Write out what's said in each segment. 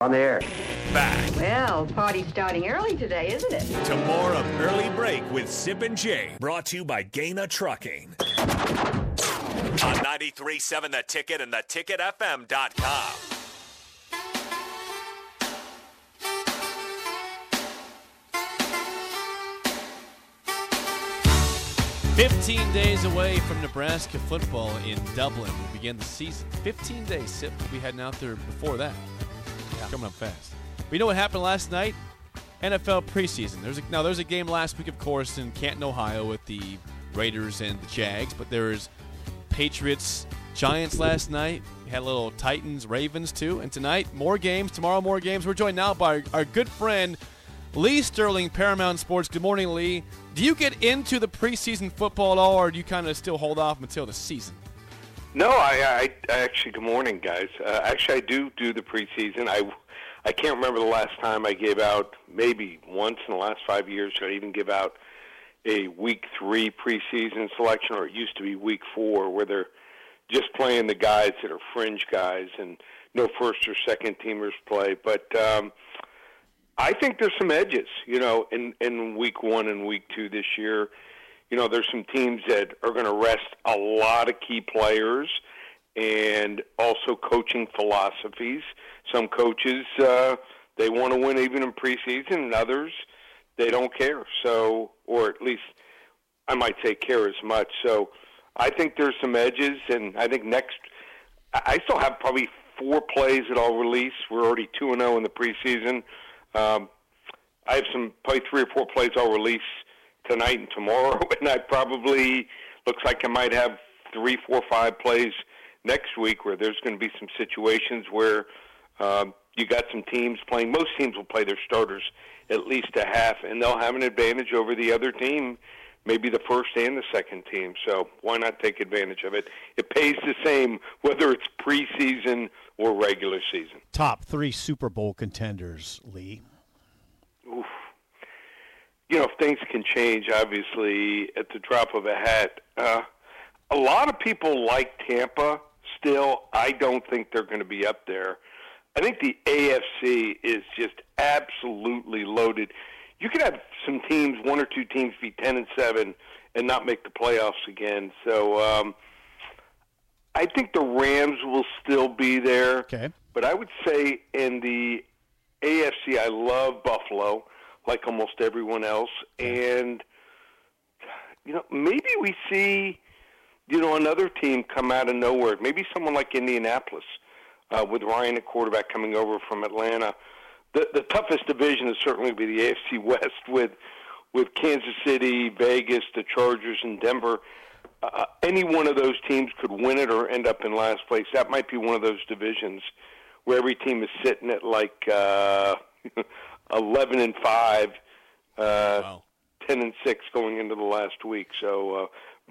On the air. Back Well, party's starting early today, isn't it? to more of Early Break with Sip and Jay, brought to you by Gaina Trucking. On 93.7 The Ticket and theticketfm.com. Fifteen days away from Nebraska football in Dublin. We begin the season. Fifteen days. Sip. We heading out there before that. Coming up fast. You know what happened last night? NFL preseason. There's a, now there's a game last week, of course, in Canton, Ohio, with the Raiders and the Jags. But there's Patriots, Giants last night. We had a little Titans, Ravens too, and tonight more games. Tomorrow more games. We're joined now by our, our good friend Lee Sterling, Paramount Sports. Good morning, Lee. Do you get into the preseason football at all, or do you kind of still hold off until the season? No, I, I, I actually. Good morning, guys. Uh, actually, I do do the preseason. I, I can't remember the last time I gave out. Maybe once in the last five years, I even give out a week three preseason selection, or it used to be week four, where they're just playing the guys that are fringe guys and no first or second teamers play. But um, I think there's some edges, you know, in in week one and week two this year. You know, there's some teams that are going to rest a lot of key players and also coaching philosophies. Some coaches uh, they want to win even in preseason, and others they don't care. So, or at least I might say care as much. So, I think there's some edges, and I think next I still have probably four plays that I'll release. We're already two and zero in the preseason. Um, I have some probably three or four plays I'll release tonight and tomorrow, and I probably looks like I might have three, four, five plays next week where there's going to be some situations where um, you got some teams playing. Most teams will play their starters at least a half, and they'll have an advantage over the other team, maybe the first and the second team. So why not take advantage of it? It pays the same whether it's preseason or regular season. top three Super Bowl contenders, Lee. You know, if things can change, obviously, at the drop of a hat. Uh, a lot of people like Tampa still. I don't think they're going to be up there. I think the AFC is just absolutely loaded. You could have some teams, one or two teams, be ten and seven and not make the playoffs again. So um, I think the Rams will still be there. Okay. But I would say in the AFC, I love Buffalo, like almost everyone else, and you know maybe we see you know another team come out of nowhere. Maybe someone like Indianapolis uh, with Ryan at quarterback coming over from Atlanta. The the toughest division is certainly be the AFC West with with Kansas City, Vegas, the Chargers, and Denver. Uh, any one of those teams could win it or end up in last place. That might be one of those divisions where every team is sitting at like uh, eleven and five, uh, Wow. ten and six going into the last week. So uh,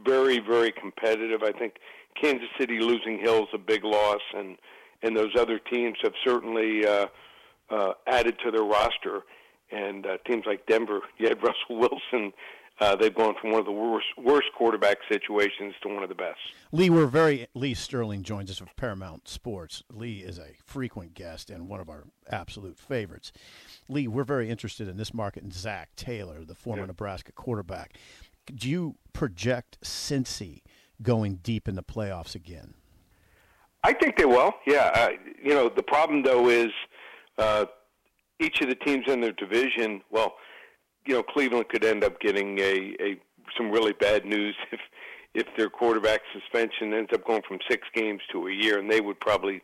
very, very competitive. I think Kansas City losing Hill is a big loss, and and those other teams have certainly uh, uh, added to their roster. And uh, teams like Denver, you had Russell Wilson. Uh, they've gone from one of the worst worst quarterback situations to one of the best. Lee, we're very Lee Sterling joins us of Paramount Sports. Lee is a frequent guest and one of our absolute favorites. Lee, we're very interested in this market and Zac Taylor, the former Nebraska quarterback. Do you project Cincy going deep in the playoffs again? I think they will. Yeah, uh, you know the problem though is uh, each of the teams in their division. Well, you know Cleveland could end up getting a, a some really bad news if if their quarterback suspension ends up going from six games to a year, and they would probably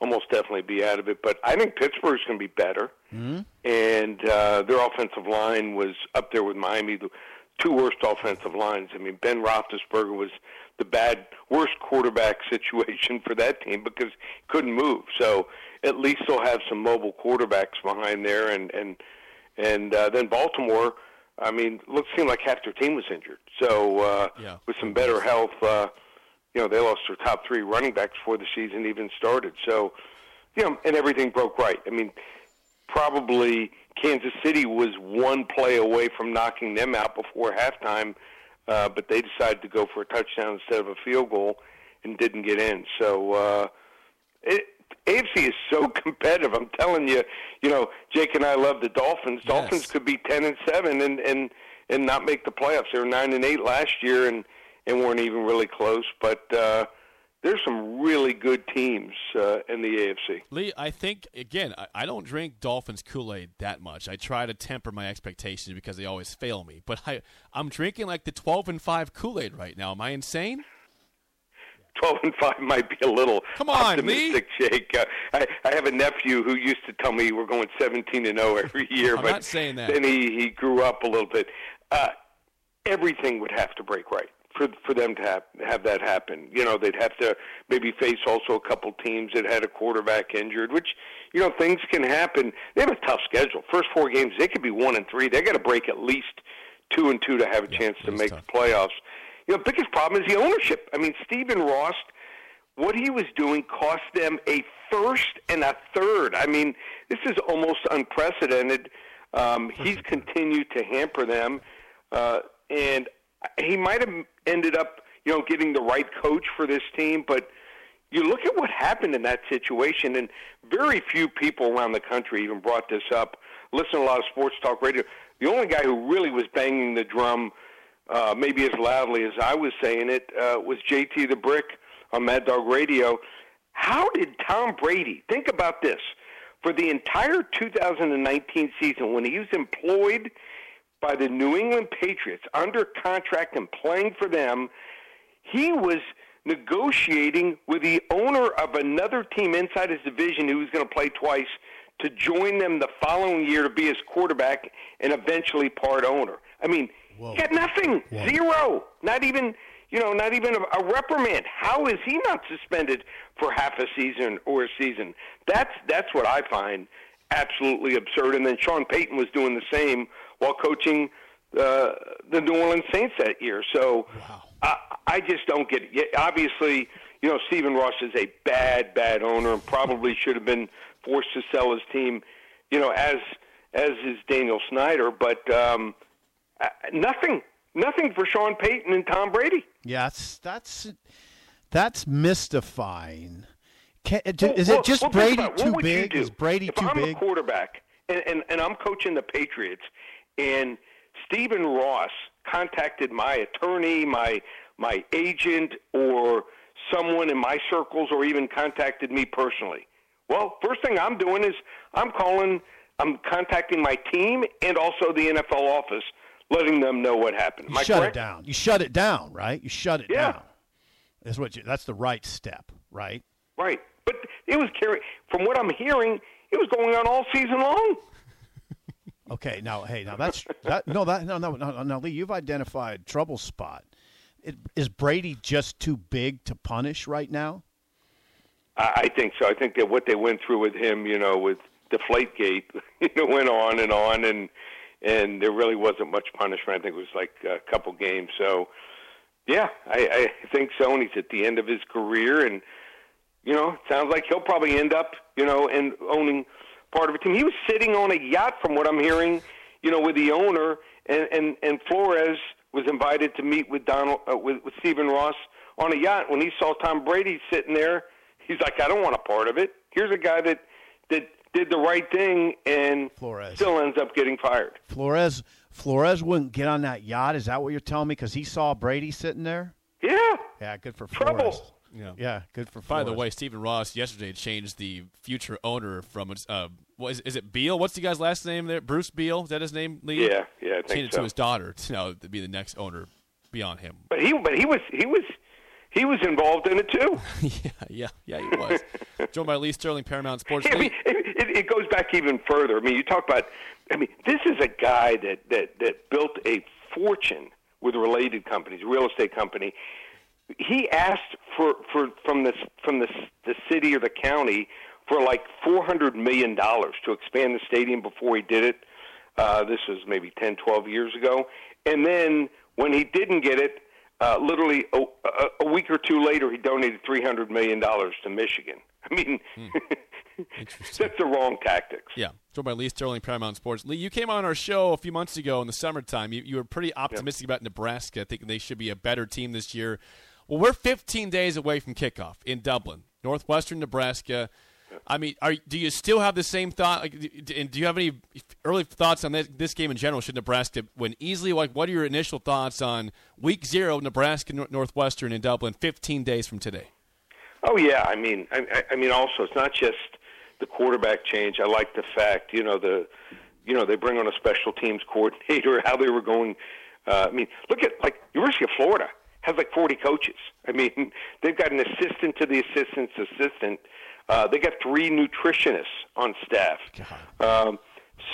almost definitely be out of it. But I think Pittsburgh's going to be better, and uh, their offensive line was up there with Miami. The two worst offensive lines. I mean, Ben Roethlisberger was the bad, worst quarterback situation for that team because he couldn't move. So at least they'll have some mobile quarterbacks behind there, and and and uh, then Baltimore. I mean, looked seemed like half their team was injured. So uh, Yeah. with some better health, uh, you know, they lost their top three running backs before the season even started. So, you know, and everything broke right. I mean, probably Kansas City was one play away from knocking them out before halftime, uh, but they decided to go for a touchdown instead of a field goal and didn't get in. So, uh, it, AFC is so competitive. I'm telling you, you know, Jake and I love the Dolphins. Yes. Dolphins could be ten and seven and and and not make the playoffs. They were nine and eight last year and and weren't even really close. But uh, there's some really good teams uh, in the AFC. Lee, I think again, I, I don't drink Dolphins Kool Aid that much. I try to temper my expectations because they always fail me. But I, I'm drinking like the 12 and five Kool Aid right now. Am I insane? Twelve and five might be a little Come on, optimistic, Jake. Uh, I, I have a nephew who used to tell me we're going seventeen and zero every year, I'm but not saying that. then he he grew up a little bit. Uh, everything would have to break right for for them to have have that happen. You know, they'd have to maybe face also a couple teams that had a quarterback injured, which you know things can happen. They have a tough schedule. First four games, they could be one and three. They got to break at least two and two to have a chance to make tough. the playoffs. You know, biggest problem is the ownership. I mean, Stephen Ross, what he was doing cost them a first and a third. I mean, this is almost unprecedented. Um, he's continued to hamper them, uh, and he might have ended up, you know, getting the right coach for this team. But you look at what happened in that situation, and very few people around the country even brought this up. Listen to a lot of sports talk radio. The only guy who really was banging the drum, uh, maybe as loudly as I was saying it, uh, was JT the Brick on Mad Dog Radio. How did Tom Brady think about this? For the entire 2019 season, when he was employed by the New England Patriots under contract and playing for them, he was negotiating with the owner of another team inside his division who was going to play twice to join them the following year to be his quarterback and eventually part owner. I mean, he got nothing, zero, not even you know, not even a, a reprimand. How is he not suspended for half a season or a season? That's that's what I find absolutely absurd. And then Sean Payton was doing the same while coaching uh, the New Orleans Saints that year. So I, I just don't get it. Obviously, you know, Stephen Ross is a bad, bad owner and probably should have been forced to sell his team. You know, as as is Daniel Snyder, but um, uh, nothing, nothing for Sean Payton and Tom Brady. Yes, that's that's mystifying. Can, is Well, it just well, Brady too big? Is Brady if too I'm big? a quarterback and, and, and I'm coaching the Patriots, and Stephen Ross contacted my attorney, my my agent, or someone in my circles, or even contacted me personally. Well, first thing I'm doing is I'm calling, I'm contacting my team and also the NFL office, letting them know what happened. Am You I shut correct? it down. You shut it down, right? You shut it Yeah. down. Is what you, that's the right step, right? Right. But it was carrying, from what I'm hearing, it was going on all season long. Okay, now hey, now that's that no that no no no no Lee, you've identified trouble spot. It, is Brady just too big to punish right now? I, I think so. I think that what they went through with him, you know, with Deflategate, you know, went on and on, and and there really wasn't much punishment. I think it was like a couple games. So, yeah, I, I think so. And he's at the end of his career, and you know, it sounds like he'll probably end up, you know, and owning part of a team. He was sitting on a yacht, from what I'm hearing, you know, with the owner, and and and Flores was invited to meet with Donald uh, with with Stephen Ross on a yacht. When he saw Tom Brady sitting there, he's like, I don't want a part of it. Here's a guy that that did the right thing and Flores. still ends up getting fired. Flores Flores wouldn't get on that yacht. Is that what you're telling me? Because he saw Brady sitting there. Yeah, Yeah, good for Trouble. Flores. Yeah. Yeah, good for. By Flores. the way, Stephen Ross yesterday changed the future owner from uh, what is, is it Beal? What's the guy's last name there? Bruce Beal? Is that his name? Lee? yeah, yeah. I think Changed it so. to his daughter to now to be the next owner beyond him. But he but he was he was he was involved in it too. yeah, yeah, yeah, he was. Joined by Lee Sterling, Paramount Sports. I mean, it, it, it goes back even further. I mean, you talk about. I mean, this is a guy that that that built a fortune with related companies, real estate company. He asked for for from the from the the city or the county for like four hundred million dollars to expand the stadium before he did it. Uh, this was maybe ten, twelve years ago, and then when he didn't get it, uh, literally a, a, a week or two later, he donated three hundred million dollars to Michigan. I mean, Interesting. that's the wrong tactics. Yeah, joined by Lee Sterling, Paramount Sports. Lee, you came on our show a few months ago in the summertime. You, you were pretty optimistic about Nebraska, thinking they should be a better team this year. Well, we're 15 days away from kickoff in Dublin, northwestern Nebraska. I mean, are do you still have the same thought? Like, and do you have any early thoughts on this, this game in general? Should Nebraska win easily? Like, what are your initial thoughts on Week Zero, Nebraska Northwestern in Dublin, 15 days from today? Oh yeah, I mean, I, I- mean, also it's not just the quarterback change. I like the fact, you know, the, you know, they bring on a special teams coordinator. How they were going. Uh, I mean, look at like University of Florida has like 40 coaches. I mean, they've got an assistant to the assistant's assistant. Uh, they got three nutritionists on staff. Um,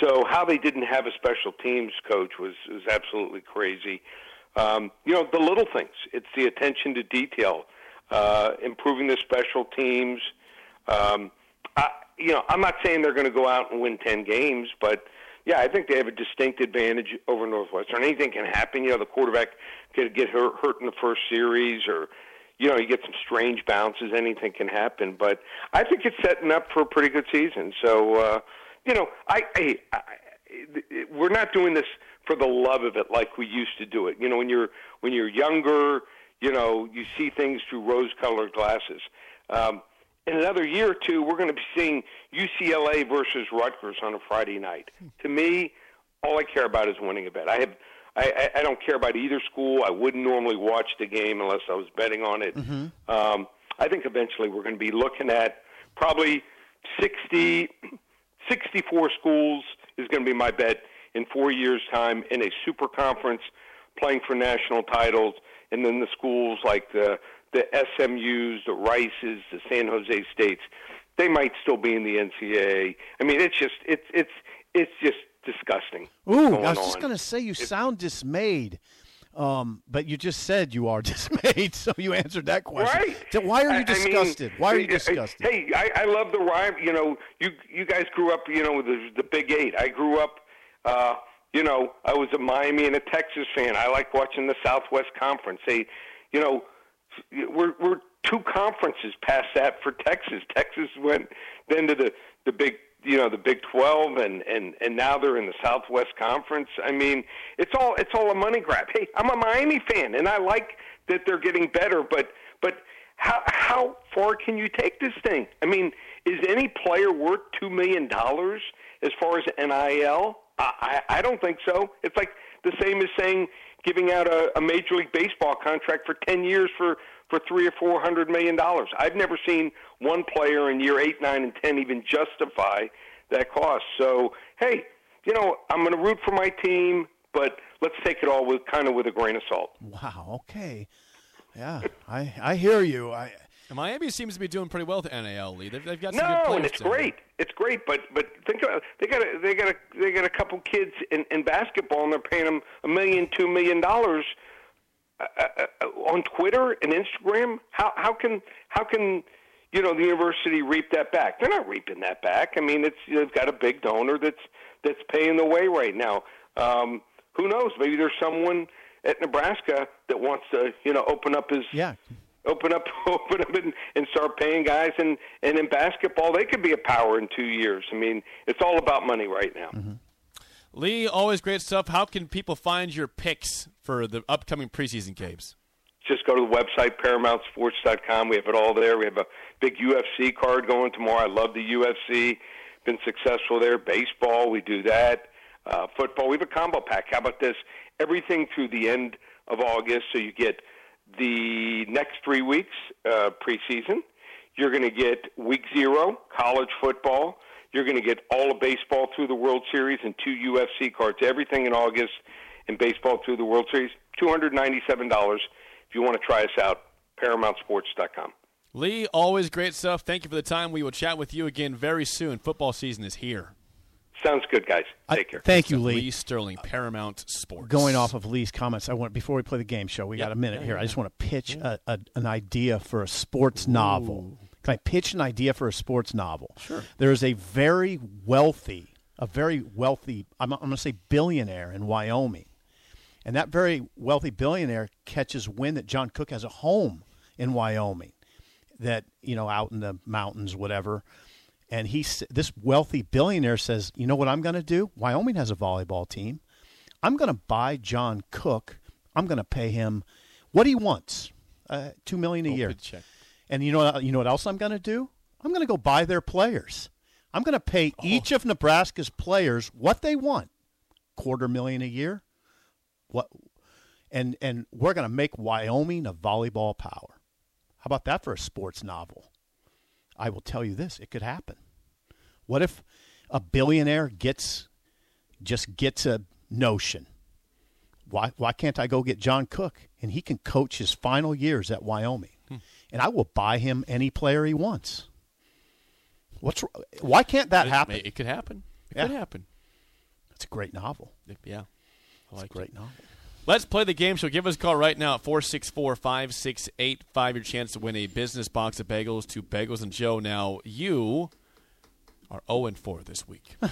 so how they didn't have a special teams coach was was absolutely crazy. Um, you know, the little things. It's the attention to detail, uh, improving the special teams. Um, I, you know, I'm not saying they're going to go out and win 10 games, but yeah, I think they have a distinct advantage over Northwestern. Anything can happen. You know, the quarterback could get hurt, hurt in the first series, or you know, you get some strange bounces. Anything can happen. But I think it's setting up for a pretty good season. So, uh, you know, I, I, I we're not doing this for the love of it like we used to do it. You know, when you're when you're younger, you know, you see things through rose-colored glasses. Um, in another year or two, we're going to be seeing UCLA versus Rutgers on a Friday night. To me, all I care about is winning a bet. I have. I, I I don't care about either school. I wouldn't normally watch the game unless I was betting on it. Um, I think eventually we're going to be looking at probably 60, 64 schools is going to be my bet in four years' time in a super conference playing for national titles, and then the schools like the the SMU's, the Rices, the San Jose States, they might still be in the NCAA. I mean, it's just it's it's it's just disgusting. Ooh, I was just going to say you sound dismayed. Um, but you just said you are dismayed, so you answered that question. Right. So why are you I mean, disgusted? why are you disgusted? Hey, I, I love the rhyme. You know, you you guys grew up, you know, with the, the Big Eight. I grew up, uh, you know, I was a Miami and a Texas fan. I like watching the Southwest Conference. They, you know, we're we're two conferences past that for Texas. Texas went then to the the big you know the Big 12 and and and now they're in the Southwest Conference. I mean, it's all it's all a money grab. Hey, I'm a Miami fan and I like that they're getting better, but but how how far can you take this thing? I mean, is any player worth 2 million dollars as far as NIL? I, I I don't think so. It's like the same as saying giving out a, a major league baseball contract for 10 years for for 3 or 400 million dollars. I've never seen one player in year 8, 9 and 10 even justify that cost. So, hey, you know, I'm going to root for my team, but let's take it all with kind of with a grain of salt. Wow. Okay. Yeah, I I hear you. I Miami seems to be doing pretty well with NIL lead. They've, they've got some good No, players and it's down there. great. It's great, but but think about it. they got a, they got a they got a couple kids in, in basketball, and they're paying them a million, two million dollars uh, uh, uh, on Twitter and Instagram. How how can how can you know the university reap that back? They're not reaping that back. I mean, it's they've got a big donor that's that's paying the way right now. Um, who knows? Maybe there's someone at Nebraska that wants to you know open up his yeah. open up open up and, and start paying guys and and in basketball they could be a power in two years i mean it's all about money right now Lee, always great stuff. How can people find your picks for the upcoming preseason games? just go to the website paramountsports.com we have it all there. We have a big ufc card going tomorrow. I love the ufc been successful there. Baseball we do that. Uh, football we have a combo pack. How about this? Everything through the end of august. So you get the next three weeks uh, preseason. You're going to get week zero, college football. You're going to get all of baseball through the World Series and two UFC cards. Everything in August in baseball through the World Series. $297 if you want to try us out. ParamountSports.com. Lee, always great stuff. Thank you for the time. We will chat with you again very soon. Football season is here. Sounds good, guys. I- Take care. Thank you, Lee Lee. Sterling, Paramount Sports. Going off of Lee's comments, I want before we play the game show, we Yeah, got a minute yeah, here. yeah, I just want to pitch a, a, an idea for a sports novel. Can I pitch an idea for a sports novel? Sure. There is a very wealthy, a very wealthy, I'm, I'm going to say billionaire in Wyoming. And that very wealthy billionaire catches wind that John Cook has a home in Wyoming, that, you know, out in the mountains, whatever. And he, this wealthy billionaire says, you know what I'm going to do? Wyoming has a volleyball team. I'm going to buy John Cook. I'm going to pay him what he wants, uh, two million a year. Check. And you know, what- you know what else I'm going to do? I'm going to go buy their players. I'm going to pay oh. each of Nebraska's players what they want. Quarter million a year. What and and we're going to make Wyoming a volleyball power. How about that for a sports novel? I will tell you this, it could happen. What if a billionaire gets just gets a notion? Why why can't I go get John Cook and he can coach his final years at Wyoming? And I will buy him any player he wants. What's why can't that It- happen? It, could happen. It Yeah. could happen. It's a great novel. Yeah. I It's like a great it. novel. Let's play the game. So give us a call right now at 464 5685. Your chance to win a business box of bagels to Bagels and Joe. Now, you are 0 and 4 this week.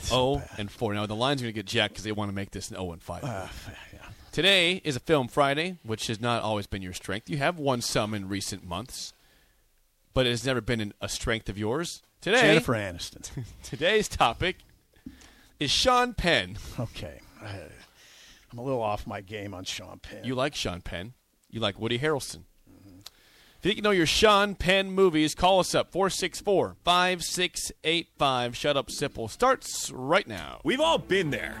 0 and 4. Now, the line's going to get jacked because they want to make this an 0 and 5. Uh, Today is a Film Friday, which has not always been your strength. You have won some in recent months, but it has never been an, a strength of yours. Today, Jennifer Aniston. today's topic is Sean Penn. Okay. I, I'm a little off my game on Sean Penn. You like Sean Penn. You like Woody Harrelson. If you think you know your Sean Penn movies, call us up 464 5685. Shut Up Sipple starts right now. We've all been there.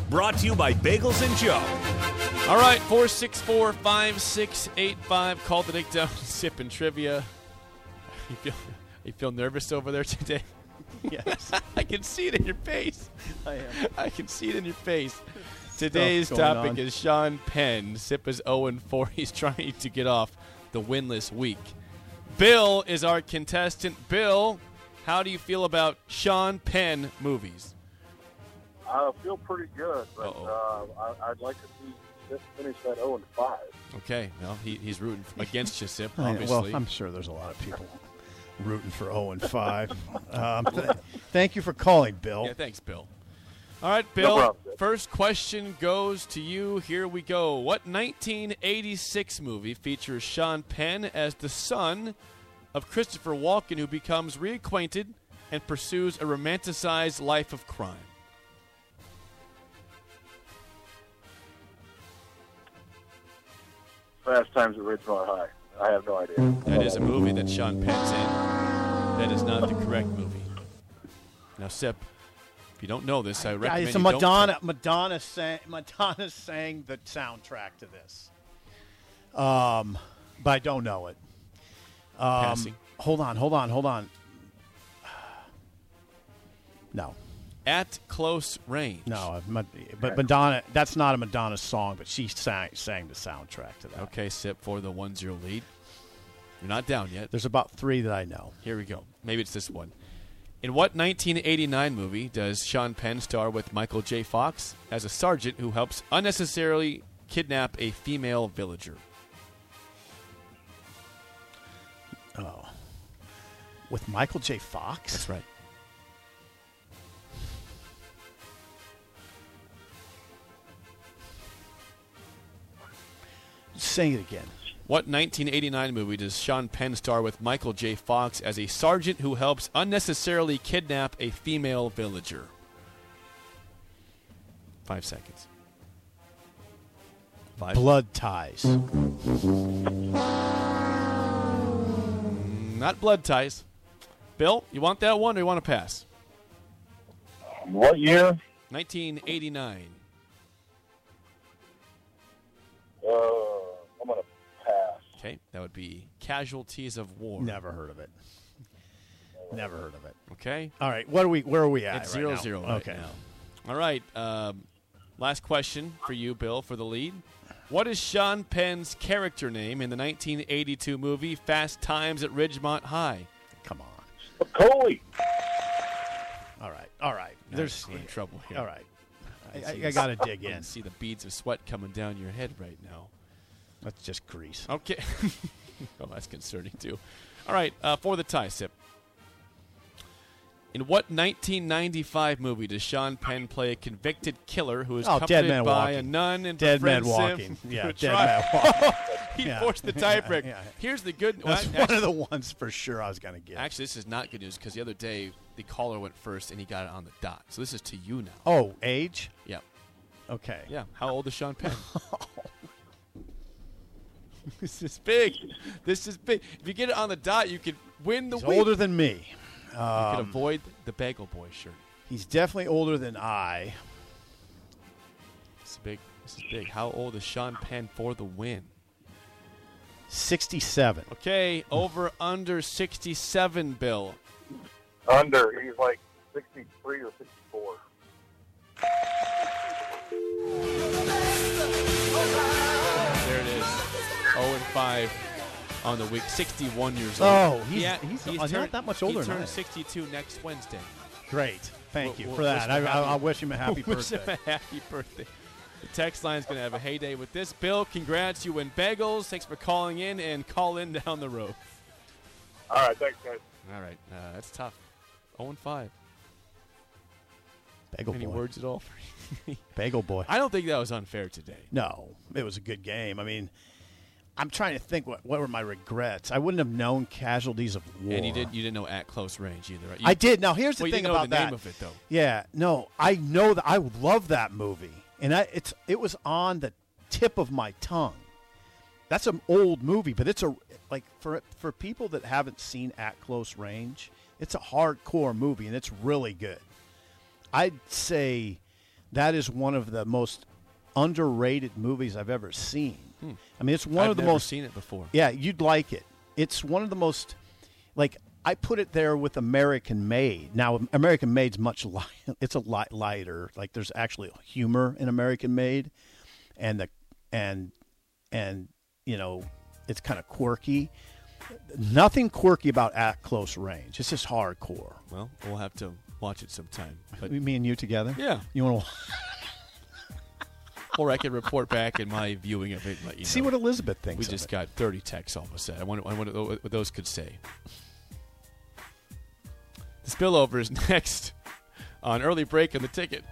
Brought to you by Bagels and Joe. All right, 464 5685. Call the Nick Down Sipping Trivia. You feel, you feel nervous over there today? yes. I can see it in your face. I am. I can see it in your face. Today's topic on. is Sean Penn. Sip is 0 and 4. He's trying to get off the winless week. Bill is our contestant. Bill, how do you feel about Sean Penn movies? I feel pretty good, but Uh-oh. uh, I, I'd like to see this finish that 0 and 5. Okay, well, he, he's rooting against you, Sip, I know. obviously. Well, I'm sure there's a lot of people rooting for 0 and 5. um, th- thank you for calling, Bill. Yeah, thanks, Bill. All right, Bill. problem, first question goes to you. Here we go. What 1986 movie features Sean Penn as the son of Christopher Walken, who becomes reacquainted and pursues a romanticized life of crime? Fast Times at Ridgemont High. I have no idea. That is a movie that Sean Penn's in. That is not the correct movie. Now, Sip, if you don't know this, I Yeah, recommend it's a you don't- Madonna. Madonna sang. Madonna sang the soundtrack to this. Um, but I don't know it. Um, Passing. hold on, hold on, hold on. No, At close range. no, but Madonna. That's not a Madonna song, but she sang sang the soundtrack to that. Okay, Sip for the 1 0 lead. You're not down yet. There's about three that I know. Here we go. Maybe it's this one. In what 1989 movie does Sean Penn star with Michael J. Fox as a sergeant who helps unnecessarily kidnap a female villager? Oh, with Michael J. Fox. That's right. Say it again. What 1989 movie does Sean Penn star with Michael J. Fox as a sergeant who helps unnecessarily kidnap a female villager? Five seconds. Five. Blood ties. Not blood ties. Bill, you want that one or you want to pass? What year? 1989. Uh, Okay, that would be Casualties of War. Never heard of it. Never heard of it. Okay, All right, what are we? Where are we at? it's right zero now? zero. Right Okay. now. All right. Um, last question for you, Bill, for the lead. What is Sean Penn's character name in the 1982 movie Fast Times at Ridgemont High? Come on. Coley. All right. All right. There's There's in trouble here. all right. I, I, I got to dig You in. can see the beads of sweat coming down your head right now. That's just grease. Okay. oh, that's concerning too. All right, uh, for the tie sip. In what 1995 movie does Sean Penn play a convicted killer who is Oh, Dead Man by Walking. a nun and Dead Man Walking. Yeah, Dead Man Walking. he Yeah. forced the tiebreaker. Yeah, yeah. Here's the good. well, That's actually, one of the ones for sure I was going to get. actually, this is not good news because the other day the caller went first and he got it on the dot. So this is to you now. oh, age? Yeah, Okay. yeah. How old is Sean Penn? this is big. This is big. If you get it on the dot, you could win the He's week. older than me. you could um, avoid the Bagel Boy shirt. He's definitely older than I. This is big. This is big. How old is Sean Penn for the win? 67. Okay, over under 67, Bill. Under. He's like 63 or 64. 0 5 on the week. 61 years old. Oh, he's- Yeah, he's not turned- that much older He than turns 62 next Wednesday. Great. Thank We'll- you we'll for wish that. him happy- I, I wish him a happy Wish him birthday. a happy birthday. The text line's going to have a heyday with this. Bill, congrats. You win bagels. Thanks for calling in and call in down the road. All right, thanks, guys. All right. Uh, that's tough. 0 and 5. Bagel Any boy. words at all? Bagel boy. I don't think that was unfair today. No, it was a good game. I mean, I'm trying to think what, what were my regrets. I wouldn't have known casualties of war. And you did you didn't know at close range either. Right? You, I did. Now here's the well, thing about the that. name of it though. Yeah, no, I know that I love that movie, and I, it's it was on the tip of my tongue. That's an old movie, but it's a like for for people that haven't seen At Close Range, it's a hardcore movie, and it's really good. I'd say that is one of the most underrated movies I've ever seen. I mean, it's one I've of the never most seen it before. yeah, you'd like it. It's one of the most like I put it there with American Made. Now American Made's much light. It's a lot lighter. Like there's actually humor in American Made, and the and and you know it's kind of quirky. Nothing quirky about At Close Range. It's just hardcore. Well, we'll have to watch it sometime. But Me and you together. Yeah. You want to or I can report back in my viewing of it and let you see know. what Elizabeth thinks. we just it. got 30 texts all of a sudden. I wonder, I wonder what those could say. The spillover is next on early break on the ticket.